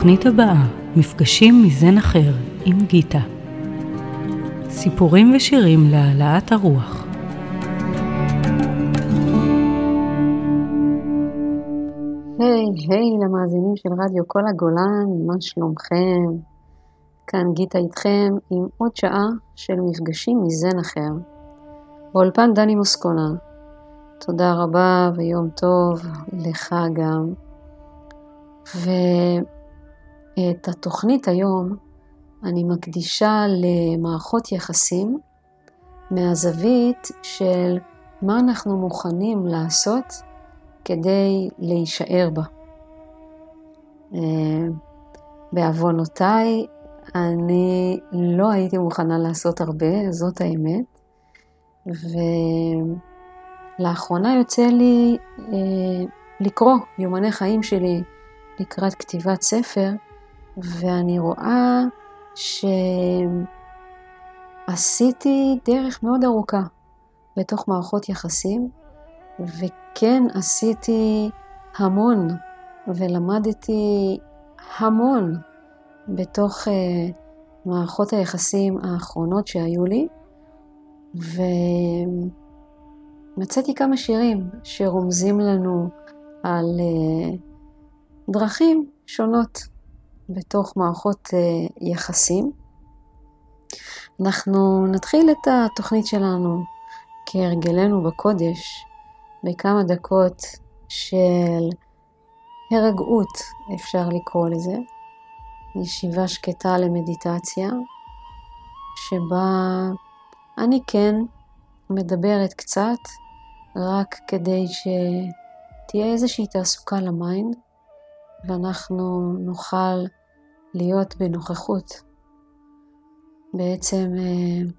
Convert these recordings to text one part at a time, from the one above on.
בתוכנית הבאה, מפגשים מזן אחר עם גיטה. סיפורים ושירים להעלאת הרוח. היי, היי למאזינים של רדיו כל הגולן, מה שלומכם? כאן גיטה איתכם עם עוד שעה של מפגשים מזן אחר. באולפן דני מוסקונה. תודה רבה ויום טוב לך גם. ואת התוכנית היום אני מקדישה למערכות יחסים מהזווית של מה אנחנו מוכנים לעשות כדי להישאר בה. אה, בעוונותיי, אני לא הייתי מוכנה לעשות הרבה, זאת האמת, ולאחרונה יוצא לי אה, לקרוא יומני חיים שלי לקראת כתיבת ספר, ואני רואה שעשיתי דרך מאוד ארוכה בתוך מערכות יחסים, וכן עשיתי המון ולמדתי המון בתוך uh, מערכות היחסים האחרונות שהיו לי, ומצאתי כמה שירים שרומזים לנו על uh, דרכים שונות בתוך מערכות uh, יחסים. אנחנו נתחיל את התוכנית שלנו כהרגלנו בקודש בכמה דקות של הרגעות, אפשר לקרוא לזה, ישיבה שקטה למדיטציה, שבה אני כן מדברת קצת, רק כדי שתהיה איזושהי תעסוקה ל mind, ואנחנו נוכל להיות בנוכחות. בעצם אה,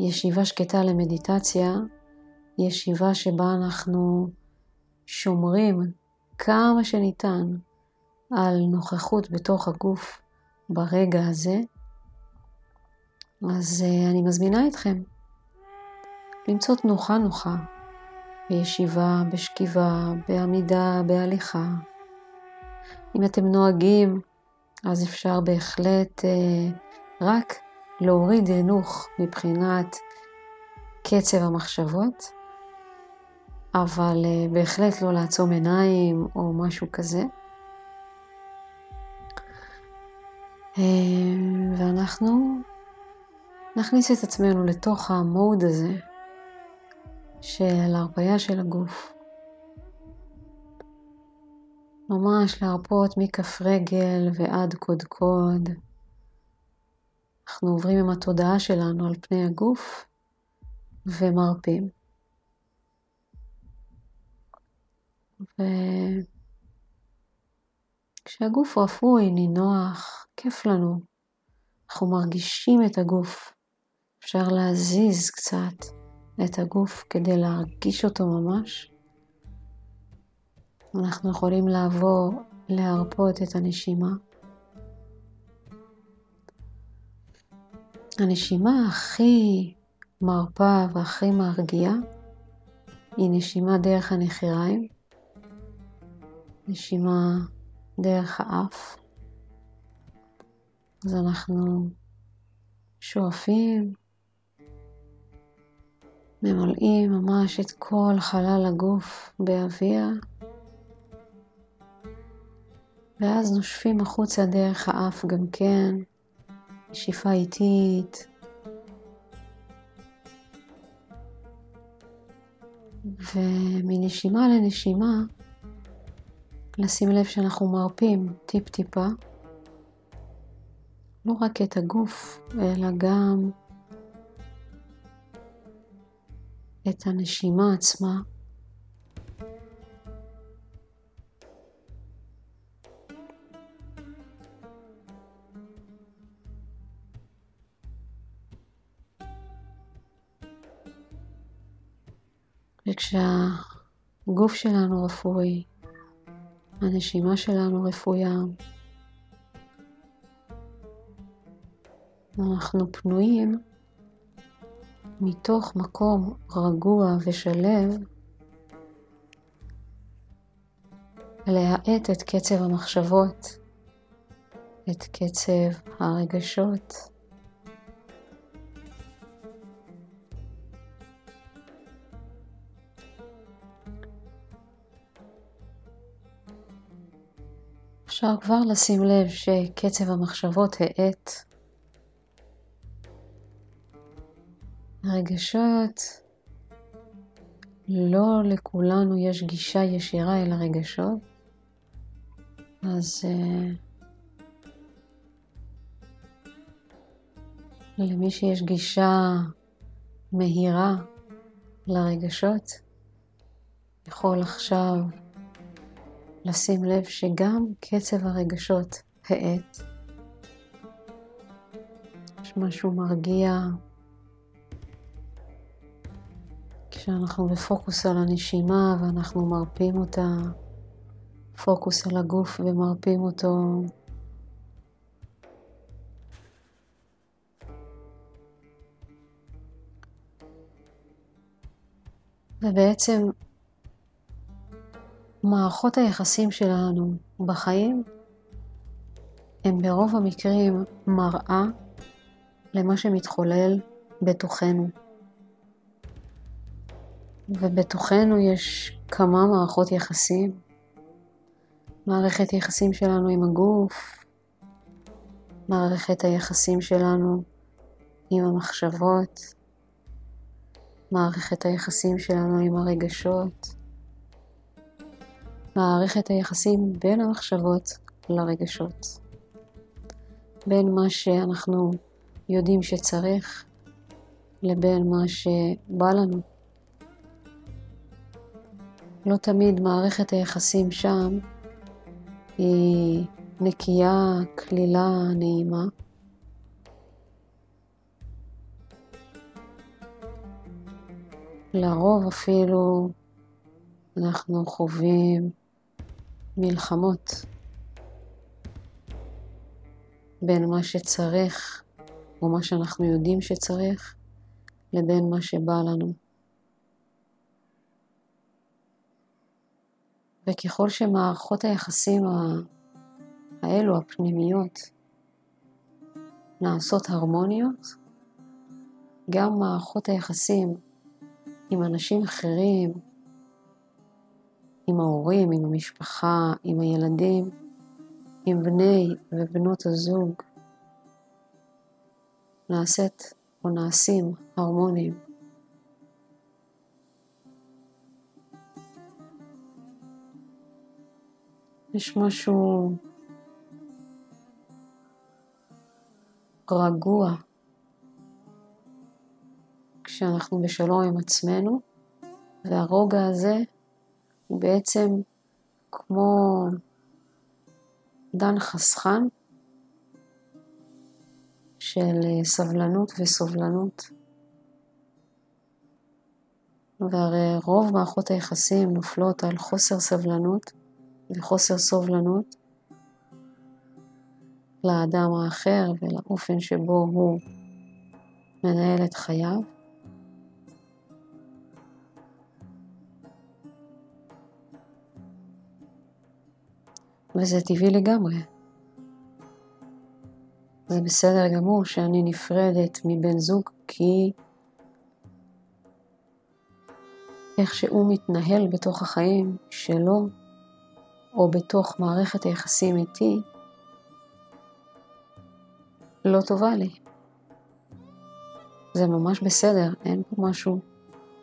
ישיבה שקטה למדיטציה ישיבה שבה אנחנו שומרים כמה שניתן על נוכחות בתוך הגוף ברגע הזה, אז uh, אני מזמינה אתכם למצוא תנוחה נוחה בישיבה, בשכיבה, בעמידה, בהליכה. אם אתם נוהגים, אז אפשר בהחלט uh, רק להוריד הינוך מבחינת קצב המחשבות, אבל uh, בהחלט לא לעצום עיניים או משהו כזה. Uh, ואנחנו נכניס את עצמנו לתוך המוד הזה של הרפאיה של הגוף. ממש להרפות מכף רגל ועד קודקוד. אנחנו עוברים עם התודעה שלנו על פני הגוף ומרפים. וכשהגוף רפוי, נינוח, כיף לנו. אנחנו מרגישים את הגוף. אפשר להזיז קצת את הגוף כדי להרגיש אותו ממש. אנחנו יכולים לעבור להרפות את הנשימה. הנשימה הכי מרפה והכי מרגיעה היא נשימה דרך הנחיריים. נשימה דרך האף. אז אנחנו שואפים, ממלאים ממש את כל חלל הגוף באוויר, ואז נושפים החוצה דרך האף גם כן, נשיפה איטית. ומנשימה לנשימה לשים לב שאנחנו מרפים טיפ-טיפה, לא רק את הגוף, אלא גם את הנשימה עצמה. וכשהגוף שלנו רפואי, הנשימה שלנו רפויה. אנחנו פנויים מתוך מקום רגוע ושלב להאט את קצב המחשבות את קצב הרגשות. אפשר כבר לשים לב שקצב המחשבות האט. הרגשות, לא לכולנו יש גישה ישירה אל הרגשות, אז uh, למי שיש גישה מהירה לרגשות, יכול עכשיו לשים לב שגם קצב הרגשות האט. יש משהו מרגיע כשאנחנו בפוקוס על הנשימה ואנחנו מרפים אותה, פוקוס על הגוף ומרפים אותו. ובעצם מערכות היחסים שלנו בחיים הם ברוב המקרים מראה למה שמתחולל בתוכנו. ובתוכנו יש כמה מערכות יחסים. מערכת יחסים שלנו עם הגוף, מערכת היחסים שלנו עם המחשבות, מערכת היחסים שלנו עם הרגשות, מערכת היחסים בין המחשבות לרגשות, בין מה שאנחנו יודעים שצריך לבין מה שבא לנו. לא תמיד מערכת היחסים שם היא נקייה, קלילה, נעימה. לרוב אפילו אנחנו חווים מלחמות בין מה שצריך או מה שאנחנו יודעים שצריך לבין מה שבא לנו. וככל שמערכות היחסים האלו, הפנימיות, נעשות הרמוניות, גם מערכות היחסים עם אנשים אחרים, עם ההורים, עם המשפחה, עם הילדים, עם בני ובנות הזוג, נעשית או נעשים הרמוניים. יש משהו רגוע כשאנחנו בשלום עם עצמנו, והרוגע הזה הוא בעצם כמו דן חסכן של סבלנות וסובלנות. והרי רוב מערכות היחסים נופלות על חוסר סבלנות וחוסר סובלנות לאדם האחר ולאופן שבו הוא מנהל את חייו. וזה טבעי לגמרי. זה בסדר גמור שאני נפרדת מבן זוג כי איך שהוא מתנהל בתוך החיים שלו או בתוך מערכת היחסים איתי לא טובה לי. זה ממש בסדר, אין פה משהו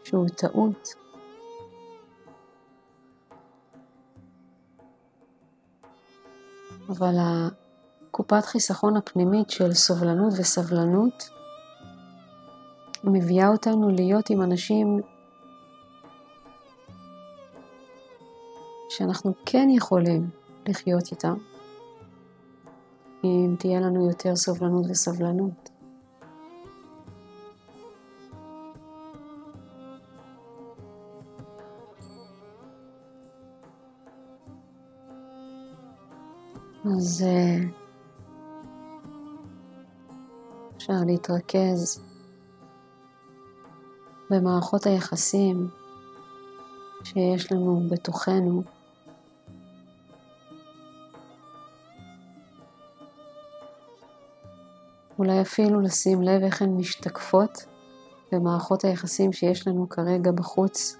שהוא טעות. אבל הקופת חיסכון הפנימית של סובלנות וסבלנות מביאה אותנו להיות עם אנשים שאנחנו כן יכולים לחיות איתם, אם תהיה לנו יותר סובלנות וסבלנות. אז אה, אפשר להתרכז במערכות היחסים שיש לנו בתוכנו. אולי אפילו לשים לב איך הן משתקפות במערכות היחסים שיש לנו כרגע בחוץ,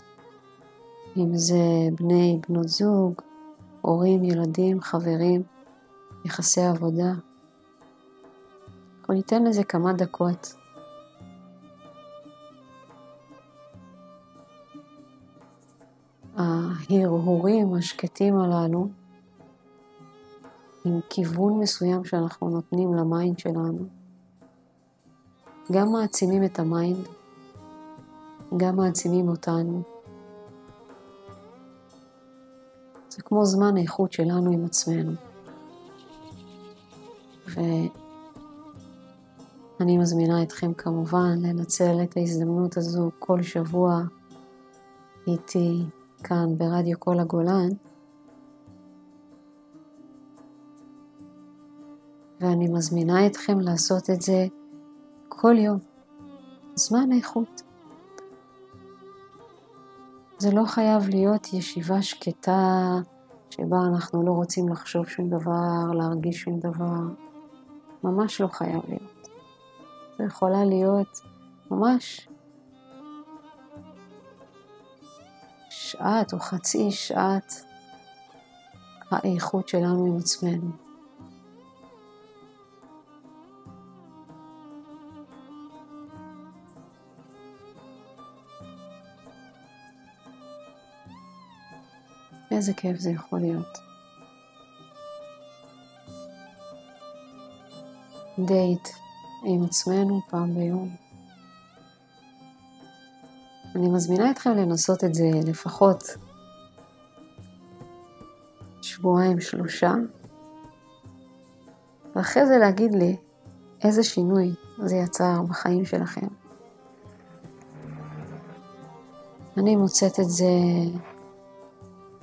אם זה בני, בנות זוג, הורים, ילדים, חברים, יחסי עבודה. אנחנו ניתן לזה כמה דקות. ההרהורים השקטים הללו, עם כיוון מסוים שאנחנו נותנים ל mind שלנו, גם מעצימים את ה mind, גם מעצימים אותנו. זה כמו זמן איכות שלנו עם עצמנו. ואני מזמינה אתכם כמובן לנצל את ההזדמנות הזו כל שבוע איתי כאן ברדיו כל הגולן. ואני מזמינה אתכם לעשות את זה כל יום. זמן איכות. זה לא חייב להיות ישיבה שקטה שבה אנחנו לא רוצים לחשוב שום דבר, להרגיש שום דבר. ממש לא חייב להיות. זה יכולה להיות ממש שעת או חצי שעת האיכות שלנו עם עצמנו. איזה כיף זה יכול להיות. דייט עם עצמנו פעם ביום. אני מזמינה אתכם לנסות את זה לפחות שבועיים, שלושה, ואחרי זה להגיד לי איזה שינוי זה יצר בחיים שלכם. אני מוצאת את זה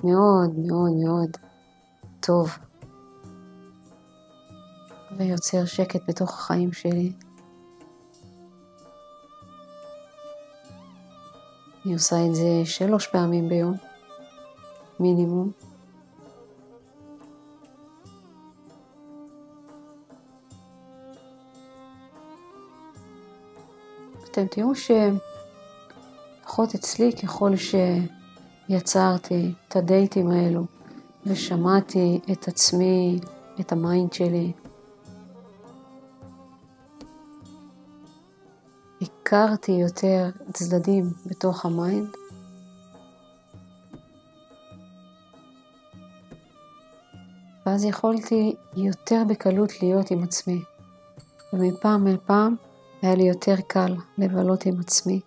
מאוד מאוד מאוד טוב ויוצר שקט בתוך החיים שלי. אני עושה את זה שלוש פעמים ביום, מינימום. אתם תראו שלפחות אצלי, ככל שיצרתי את הדייטים האלו ושמעתי את עצמי, את ה mind שלי, הכרתי יותר צדדים בתוך ה mind. ואז יכולתי יותר בקלות להיות עם עצמי. ומפעם אל פעם היה לי יותר קל לבלות עם עצמי.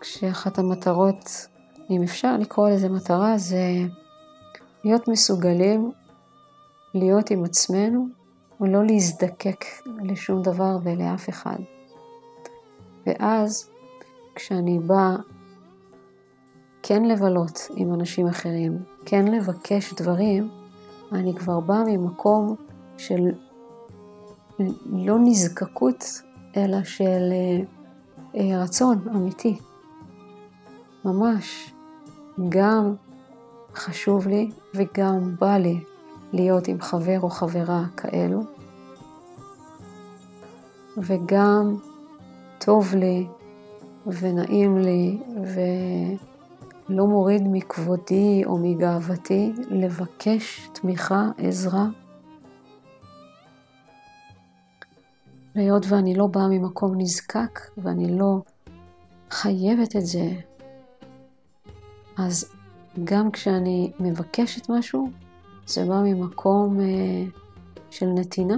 כשאחת המטרות, אם אפשר לקרוא לזה מטרה, זה להיות מסוגלים להיות עם עצמנו ולא להזדקק לשום דבר ולאף אחד. ואז כשאני באה כן לבלות עם אנשים אחרים, כן לבקש דברים, אני כבר באה ממקום של לא נזקקות, אלא של אה, רצון אמיתי. ממש. גם חשוב לי וגם בא לי להיות עם חבר או חברה כאלו, וגם טוב לי ונעים לי ולא מוריד מכבודי או מגאוותי לבקש תמיכה, עזרה. והיות ואני לא באה ממקום נזקק ואני לא חייבת את זה, אז גם כשאני מבקשת משהו, זה בא ממקום אה, של נתינה,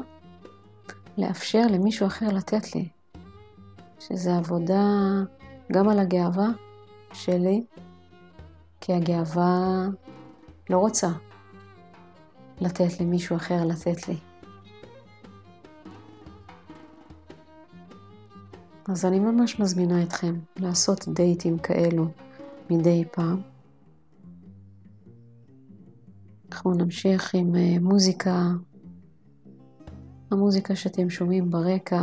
לאפשר למישהו אחר לתת לי, שזה עבודה גם על הגאווה שלי, כי הגאווה לא רוצה לתת למישהו אחר לתת לי. אז אני ממש מזמינה אתכם לעשות דייטים כאלו מדי פעם. אנחנו נמשיך עם אה, מוזיקה, המוזיקה שאתם שומעים ברקע,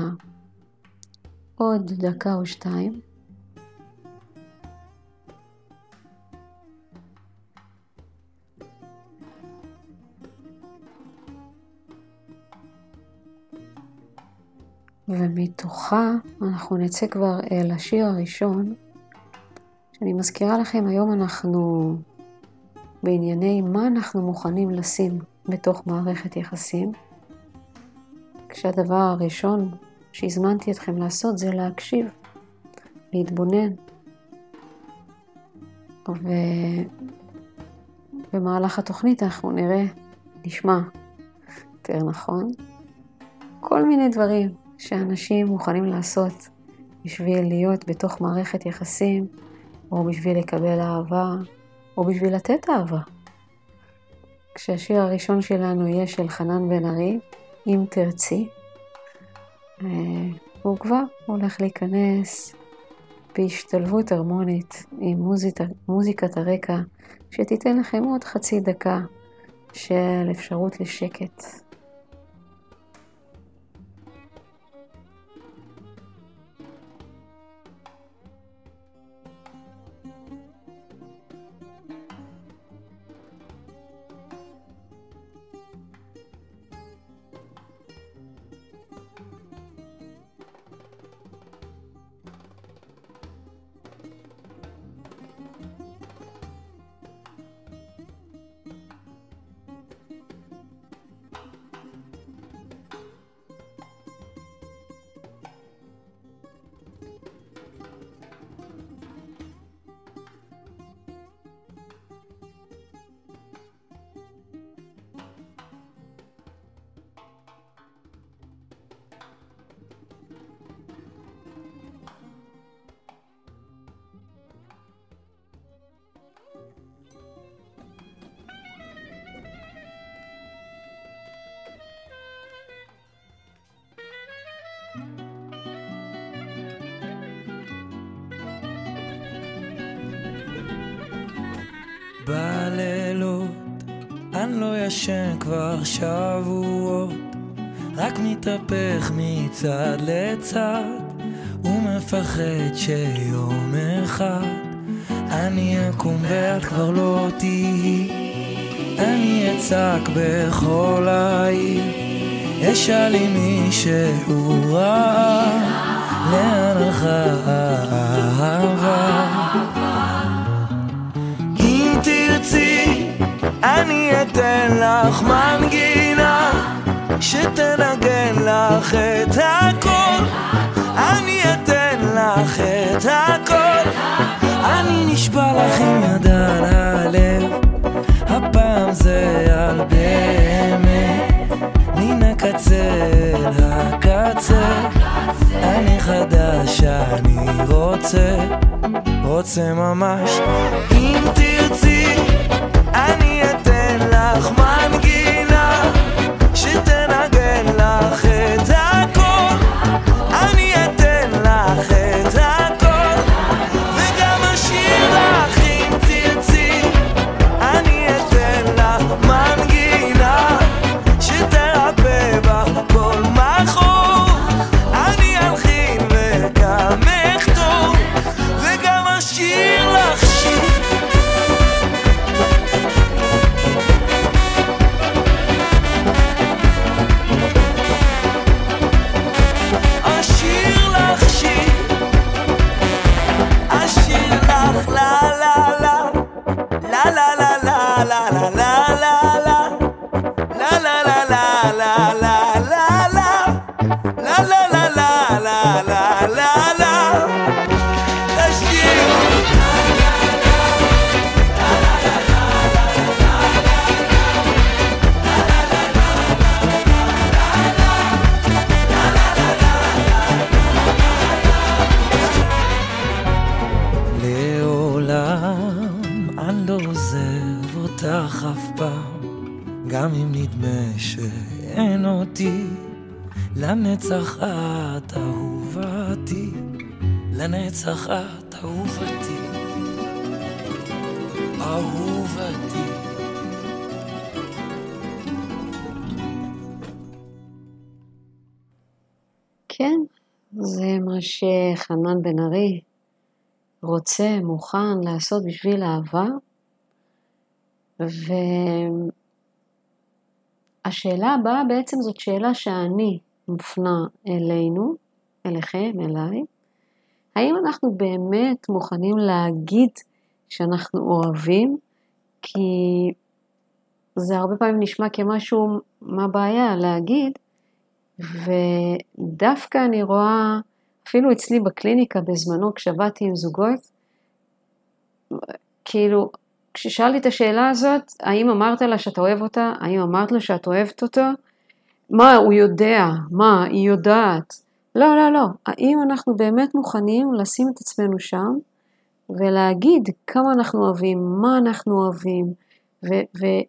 עוד דקה או שתיים. ומתוכה אנחנו נצא כבר אה, אל השיר הראשון. אני מזכירה לכם, היום אנחנו בענייני מה אנחנו מוכנים לשים בתוך מערכת יחסים, כשהדבר הראשון שהזמנתי אתכם לעשות זה להקשיב, להתבונן. ובמהלך התוכנית אנחנו נראה, נשמע, יותר נכון, כל מיני דברים שאנשים מוכנים לעשות בשביל להיות בתוך מערכת יחסים, או בשביל לקבל אהבה, או בשביל לתת אהבה. כשהשיר הראשון שלנו יהיה של חנן בן ארי, אם תרצי, אה, הוא כבר הולך להיכנס בהשתלבות הרמונית עם מוזיקת, מוזיקת הרקע, שתיתן לכם עוד חצי דקה של אפשרות לשקט. לא ישן כבר שבועות, רק מתהפך מצד לצד, ומפחד שיום אחד אני אקום ואת כבר לא תהיי. אני אצעק בכל העיר, אשאל לי מישהו רע, לאן הלכה האהבה? אני אתן לך מנגינה שתנגן לך את הכל. אני אתן לך את הכל. אני נשבע לך עם יד על הלב. הפעם זה על באמת. מן הקצה אל הקצה אני חדש, אני רוצה, רוצה ממש. אם תרצי לנצח את אהובתי, לנצח את אהובתי, אהובתי. כן, זה מה שחנן בן ארי רוצה, מוכן לעשות בשביל אהבה. והשאלה הבאה בעצם זאת שאלה שאני מופנה אלינו, אליכם, אליי, האם אנחנו באמת מוכנים להגיד שאנחנו אוהבים? כי זה הרבה פעמים נשמע כמשהו, מה הבעיה להגיד, ודווקא אני רואה, אפילו אצלי בקליניקה בזמנו, כשעבדתי עם זוגות, כאילו, כששאלתי את השאלה הזאת, האם אמרת לה שאתה אוהב אותה? האם אמרת לו שאת אוהבת אותו? מה, הוא יודע? מה, היא יודעת? לא, לא, לא. האם אנחנו באמת מוכנים לשים את עצמנו שם ולהגיד כמה אנחנו אוהבים, מה אנחנו אוהבים, ו- ו-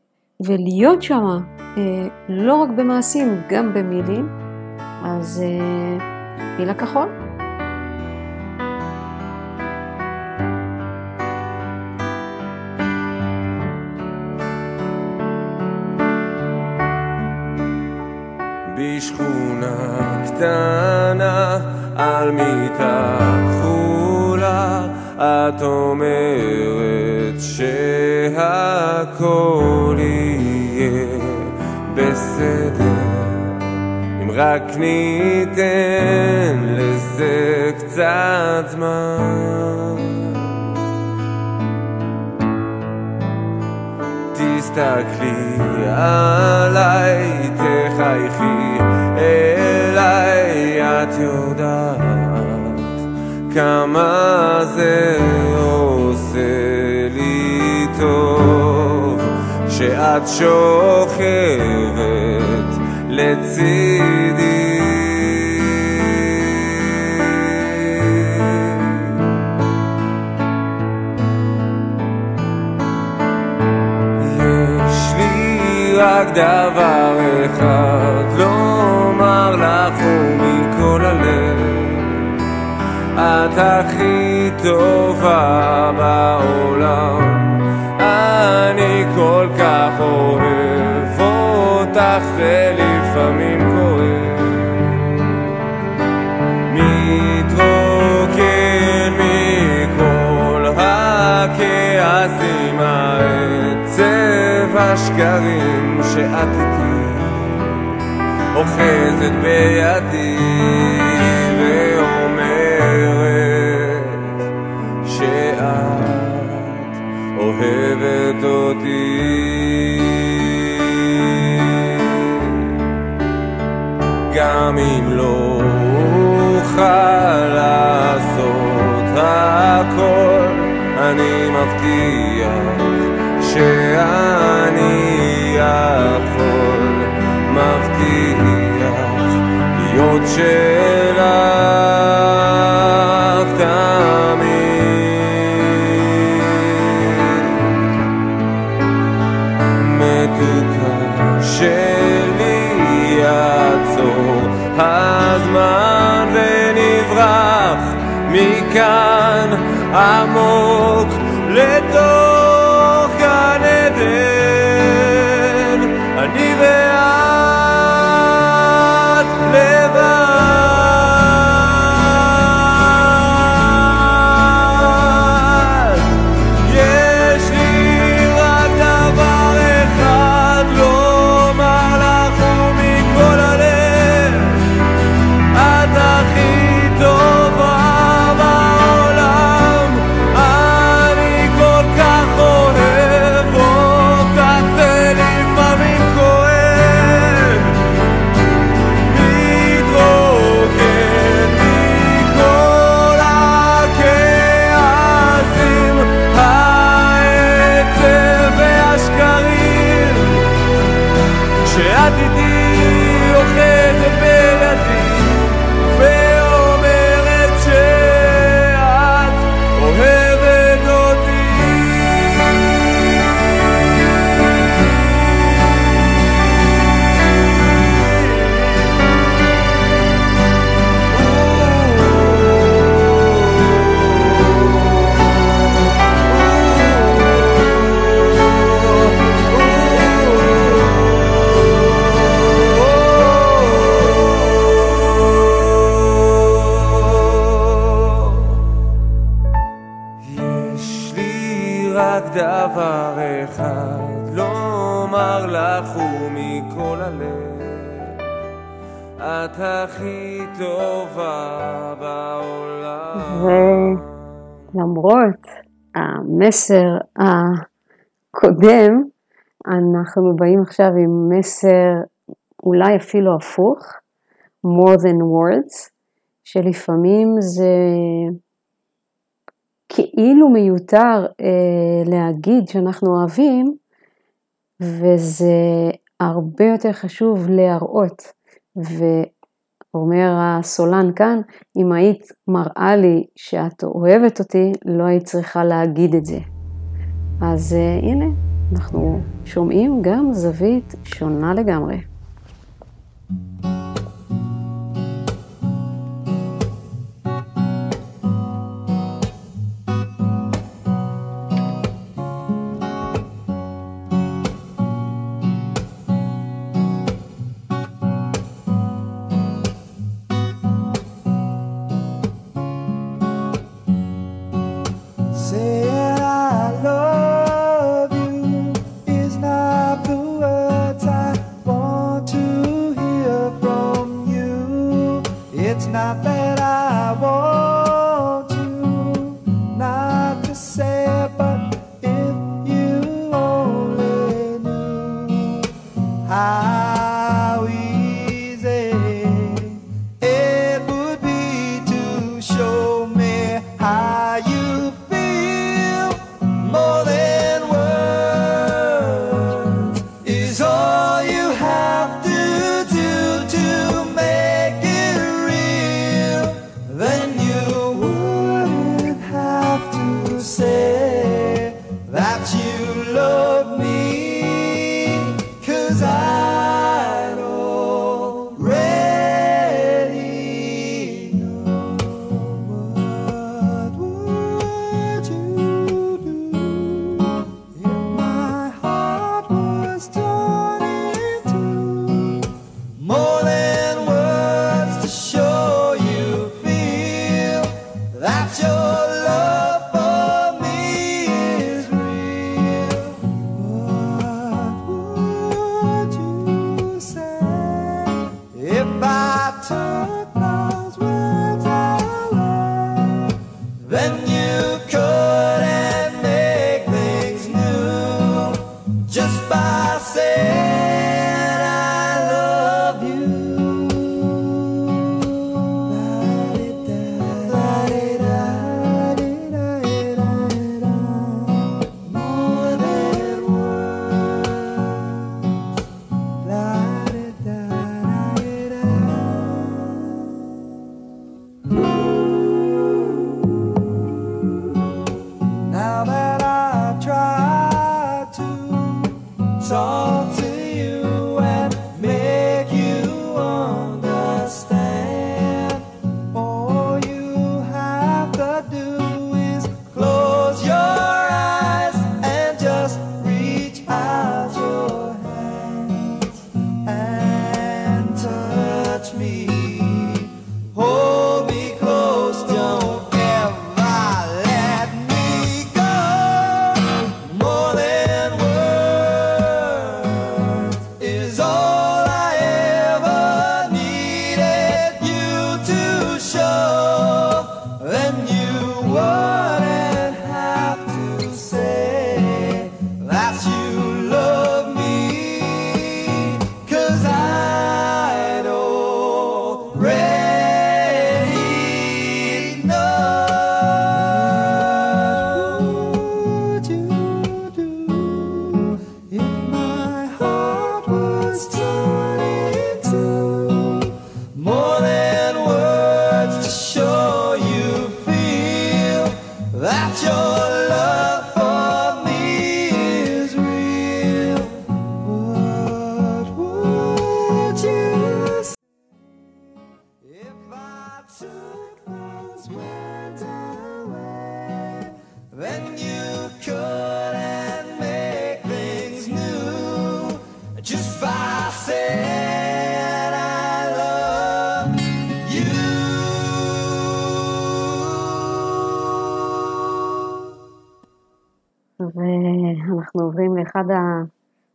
ולהיות שם אה, לא רק במעשים, גם במילים, אז אה, מילה כחול. בשכונה קטנה על מיטה כחולה את אומרת שהכל יהיה בסדר. אם רק ניתן לזה קצת זמן. תסתכלי עליי, תחייכי אליי, את יודעת כמה זה עושה לי טוב שאת שוכבת לצידי. רק דבר טובה בעולם. אני כל כך אוהב אותך זה לפעמים כואב. מתרוקן מכל הכעסים העצב השקרים שאת איתי אוחזת בידי גם אם לא אוכל לעשות הכל אני מבטיח שאני יכול. מבטיח להיות שלך מכאן עמוק לתוך המסר הקודם, אנחנו באים עכשיו עם מסר אולי אפילו הפוך, more than words, שלפעמים זה כאילו מיותר אה, להגיד שאנחנו אוהבים, וזה הרבה יותר חשוב להראות. ו... אומר הסולן כאן, אם היית מראה לי שאת אוהבת אותי, לא היית צריכה להגיד את זה. אז uh, הנה, אנחנו שומעים גם זווית שונה לגמרי. thank you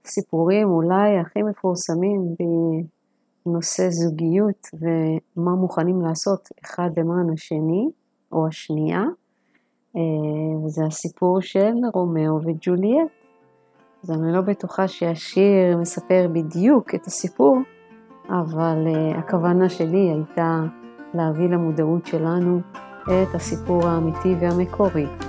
הסיפורים אולי הכי מפורסמים בנושא זוגיות ומה מוכנים לעשות אחד למען השני או השנייה, אה, זה הסיפור של רומאו וג'וליאט. אז אני לא בטוחה שהשיר מספר בדיוק את הסיפור, אבל אה, הכוונה שלי הייתה להביא למודעות שלנו את הסיפור האמיתי והמקורי.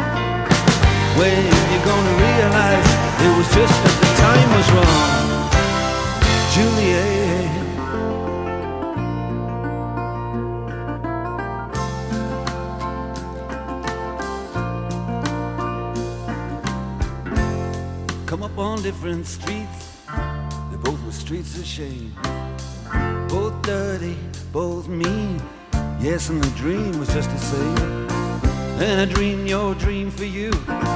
When you're gonna realize it was just that the time was wrong, Juliet. Come up on different streets, they both were streets of shame. Both dirty, both mean. Yes, and the dream was just the same. And I dreamed your dream for you,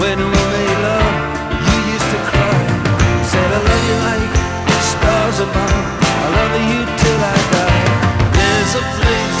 when we made love, you used to cry. Said, I love you like stars above. I love you till I die. There's a place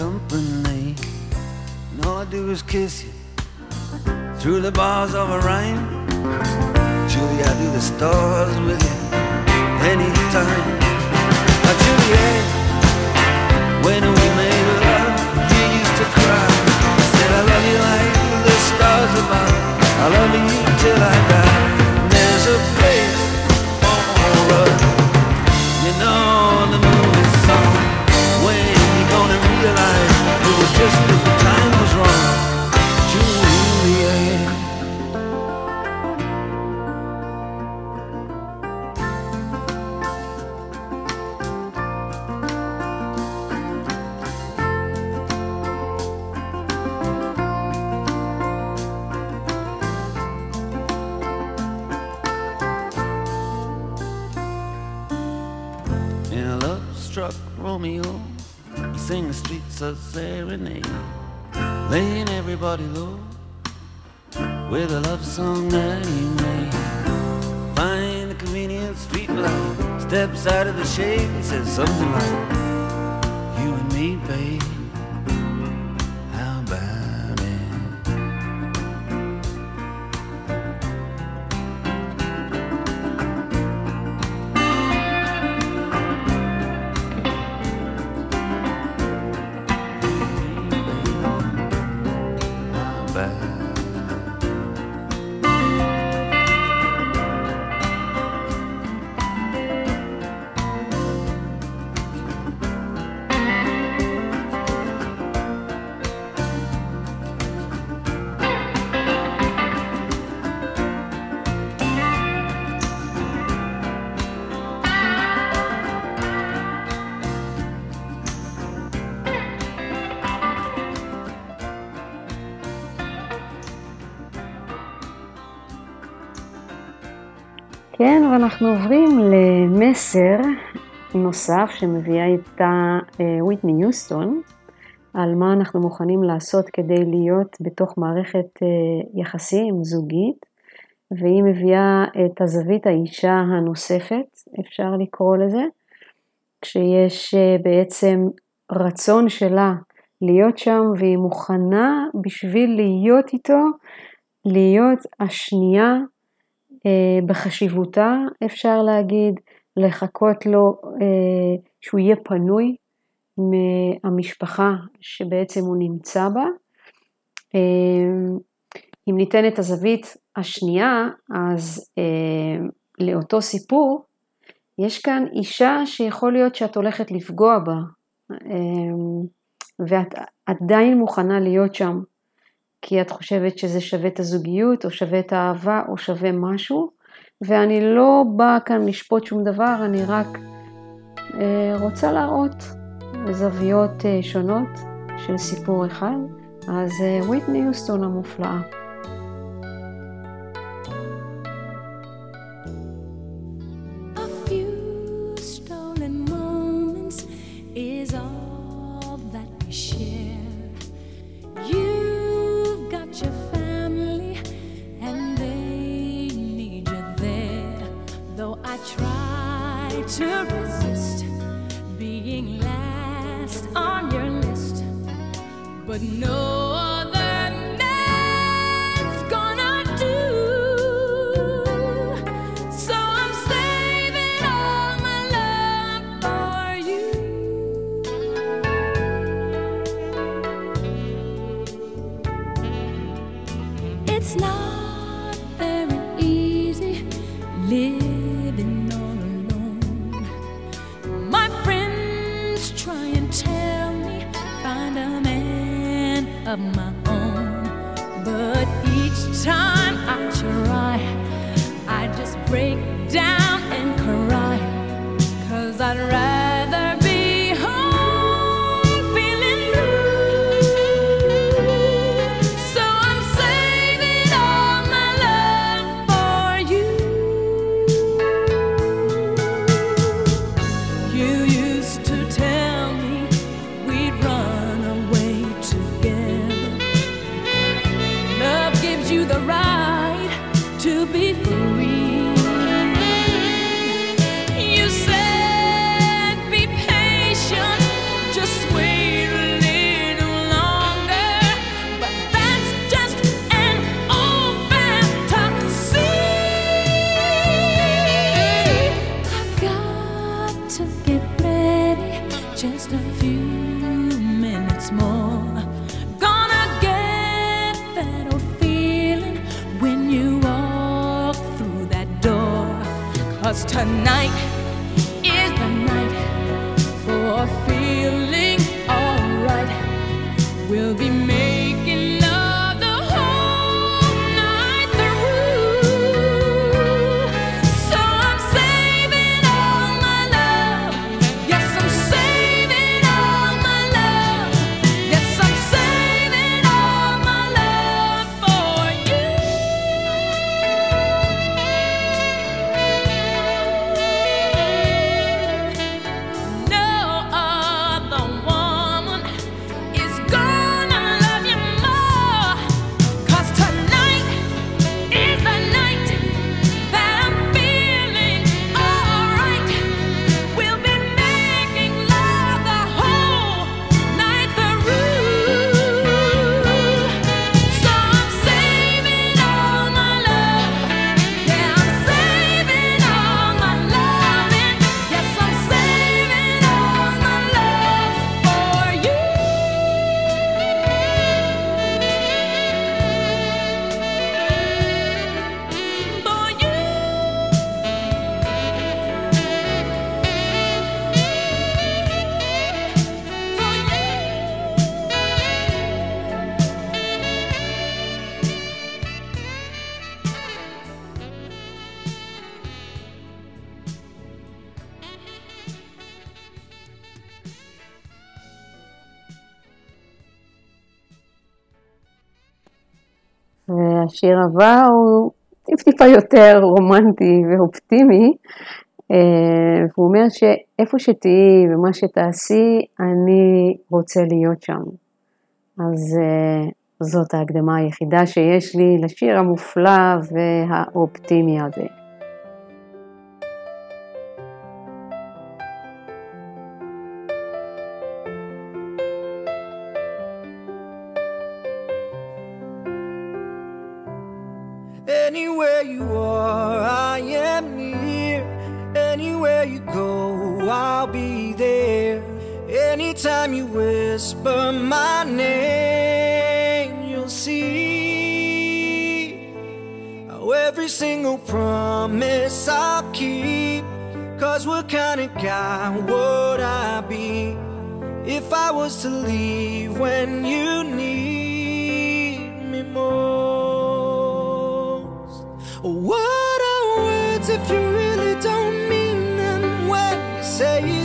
company. And all I do is kiss you through the bars of a rhyme. Julie, I do the stars with you anytime. Now, Juliet, when we made love, you used to cry. You said, I love you like the stars above. I love you till I die. There's a place for us. You know the you gonna realize it was just that the time was wrong. He sang the streets a serenade, laying everybody low with a love song that he made. Find the convenient street light, steps out of the shade, and says something like, You and me, babe, ואנחנו עוברים למסר נוסף שמביאה איתה אה, ויטני יוסטון, על מה אנחנו מוכנים לעשות כדי להיות בתוך מערכת אה, יחסים זוגית, והיא מביאה את הזווית האישה הנוספת, אפשר לקרוא לזה, כשיש אה, בעצם רצון שלה להיות שם והיא מוכנה בשביל להיות איתו, להיות השנייה אה, בחשיבותה, אפשר להגיד, לחכות לו אה, שהוא יהיה פנוי מהמשפחה שבעצם הוא נמצא בה. אה, אם ניתן את הזווית השנייה, אז לאותו סיפור, יש כאן אישה שיכול להיות שאת הולכת לפגוע בה, ואת עדיין מוכנה להיות שם. כי את חושבת שזה שווה את הזוגיות, או שווה את האהבה, או שווה משהו, ואני לא באה כאן לשפוט שום דבר, אני רק אה, רוצה להראות זוויות אה, שונות של סיפור אחד. אז אה, וויטני יוסטון המופלאה. but no. my והשיר הבא הוא טיפ-טיפה יותר רומנטי ואופטימי. אה, והוא אומר שאיפה שתהיי ומה שתעשי, אני רוצה להיות שם. אז אה, זאת ההקדמה היחידה שיש לי לשיר המופלא והאופטימי הזה. Anytime you whisper my name, you'll see how every single promise I'll keep. Cause what kind of guy would I be if I was to leave when you need me most? What are words if you really don't mean them when you say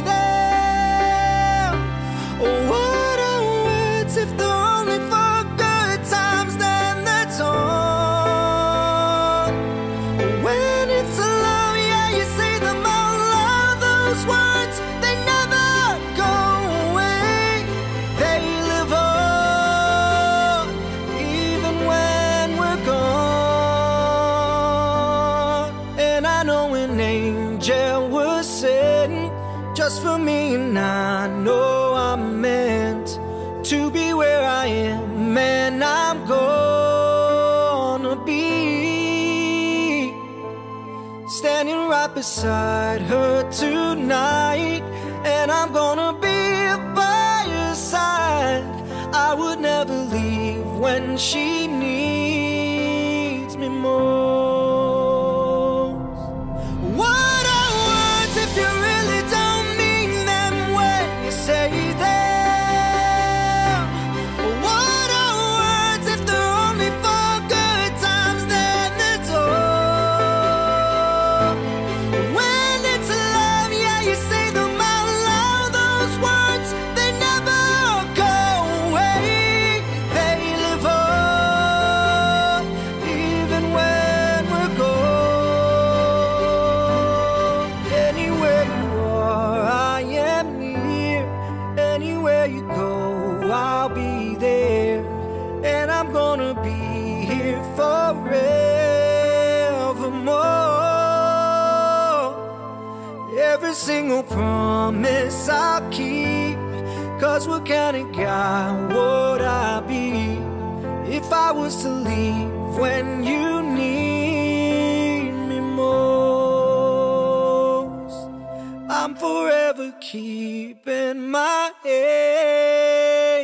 keeping my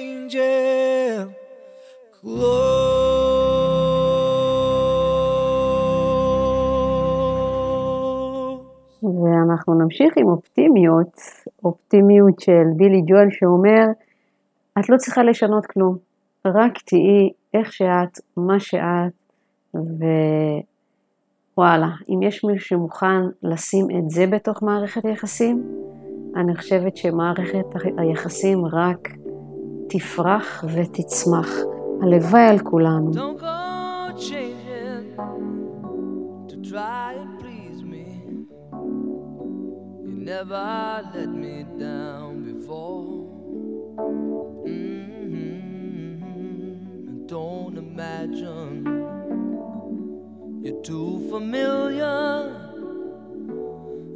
angel close. ואנחנו נמשיך עם אופטימיות, אופטימיות של בילי ג'ואל שאומר, את לא צריכה לשנות כלום, רק תהיי איך שאת, מה שאת, ווואלה, אם יש מישהו שמוכן לשים את זה בתוך מערכת היחסים, אני חושבת שמערכת היחסים רק תפרח ותצמח. הלוואי על כולנו. Never let me down before. Mhm. Don't imagine you're too familiar,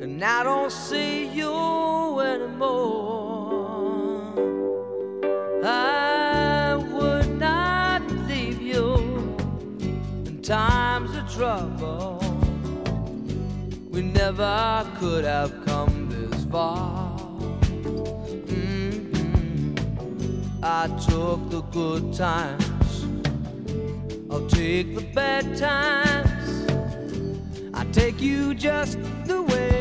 and I don't see you anymore. I would not leave you in times of trouble. We never could have come this far. Mhm. I took the good times, I'll take the bad times. I take you just the way.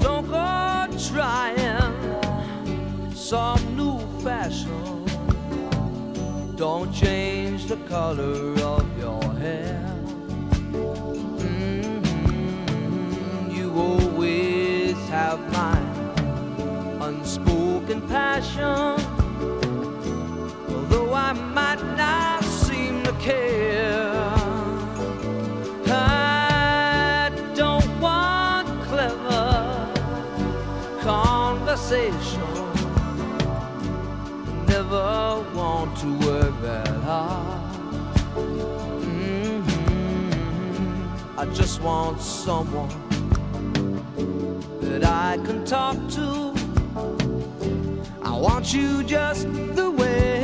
Don't go trying some new fashion. Don't change the color of your hair. Mm-hmm. Have my unspoken passion might not seem to care. I don't want clever conversation. Never want to work that hard. Mm-hmm. I just want someone that I can talk to. I want you just the way.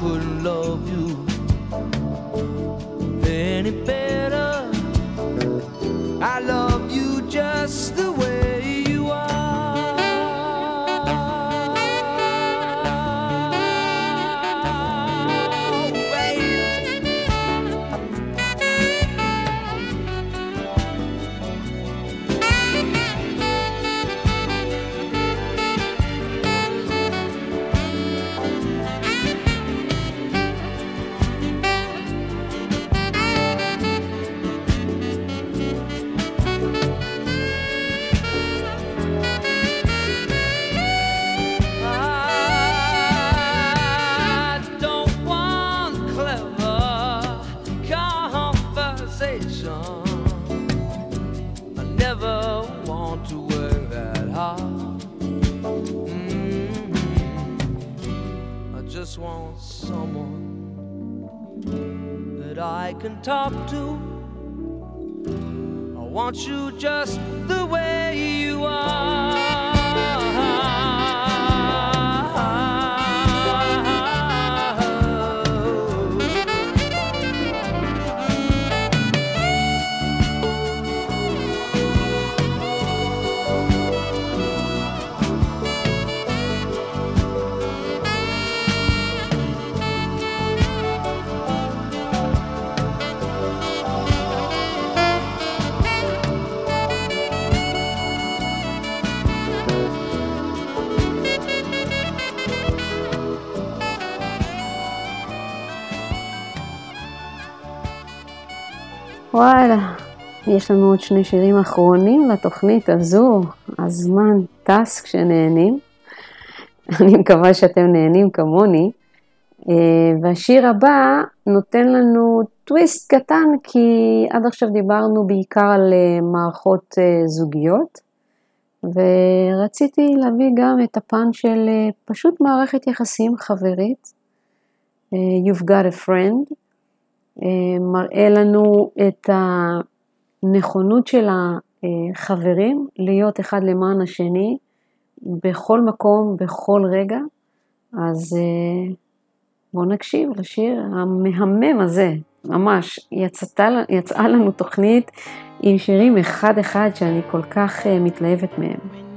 Couldn't love you any better. I love Won't you just יש לנו עוד שני שירים אחרונים לתוכנית הזו, הזמן טס כשנהנים. אני מקווה שאתם נהנים כמוני. אה, והשיר הבא נותן לנו טוויסט קטן, כי עד עכשיו דיברנו בעיקר על אה, מערכות אה, זוגיות, ורציתי להביא גם את הפן של פשוט מערכת יחסים חברית. You've got a friend. אה, מראה לנו את הנכונות של החברים להיות אחד למען השני בכל מקום, בכל רגע. אז אה, בואו נקשיב לשיר המהמם הזה, ממש. יצאת, יצאה לנו תוכנית עם שירים אחד-אחד שאני כל כך אה, מתלהבת מהם.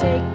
take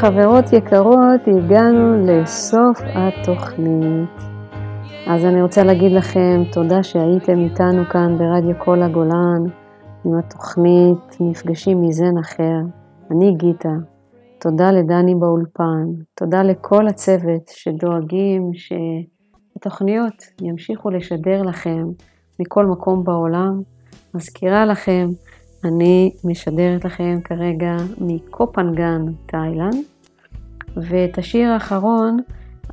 חברות יקרות, הגענו לסוף התוכנית. אז אני רוצה להגיד לכם תודה שהייתם איתנו כאן ברדיו כל הגולן, עם התוכנית מפגשים מזן אחר. אני גיטה. תודה לדני באולפן, תודה לכל הצוות שדואגים שהתוכניות ימשיכו לשדר לכם מכל מקום בעולם. מזכירה לכם אני משדרת לכם כרגע מקופנגן, תאילנד, ואת השיר האחרון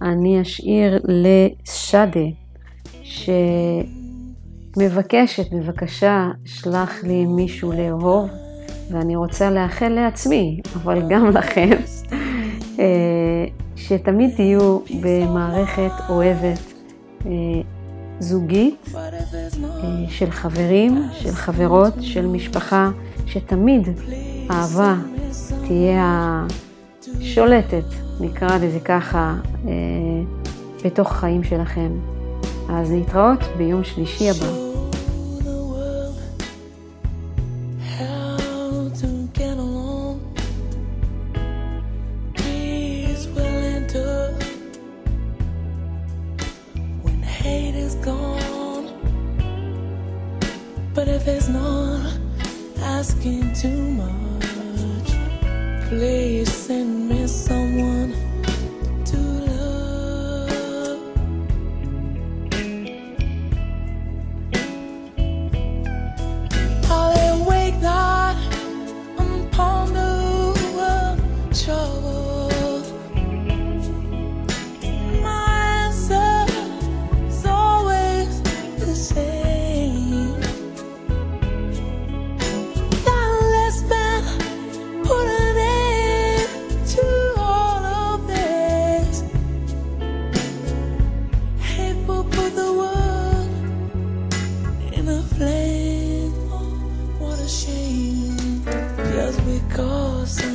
אני אשאיר לשאדה, שמבקשת, בבקשה, שלח לי מישהו לאהוב, ואני רוצה לאחל לעצמי, אבל גם לכם, אה, שתמיד תהיו במערכת אוהבת, אה, זוגית, אה, של חברים, של חברות, של משפחה, שתמיד אהבה תהיה השולטת, נקרא לזה ככה, אה, בתוך החיים שלכם. אז נתראות ביום שלישי הבא. ashamed just because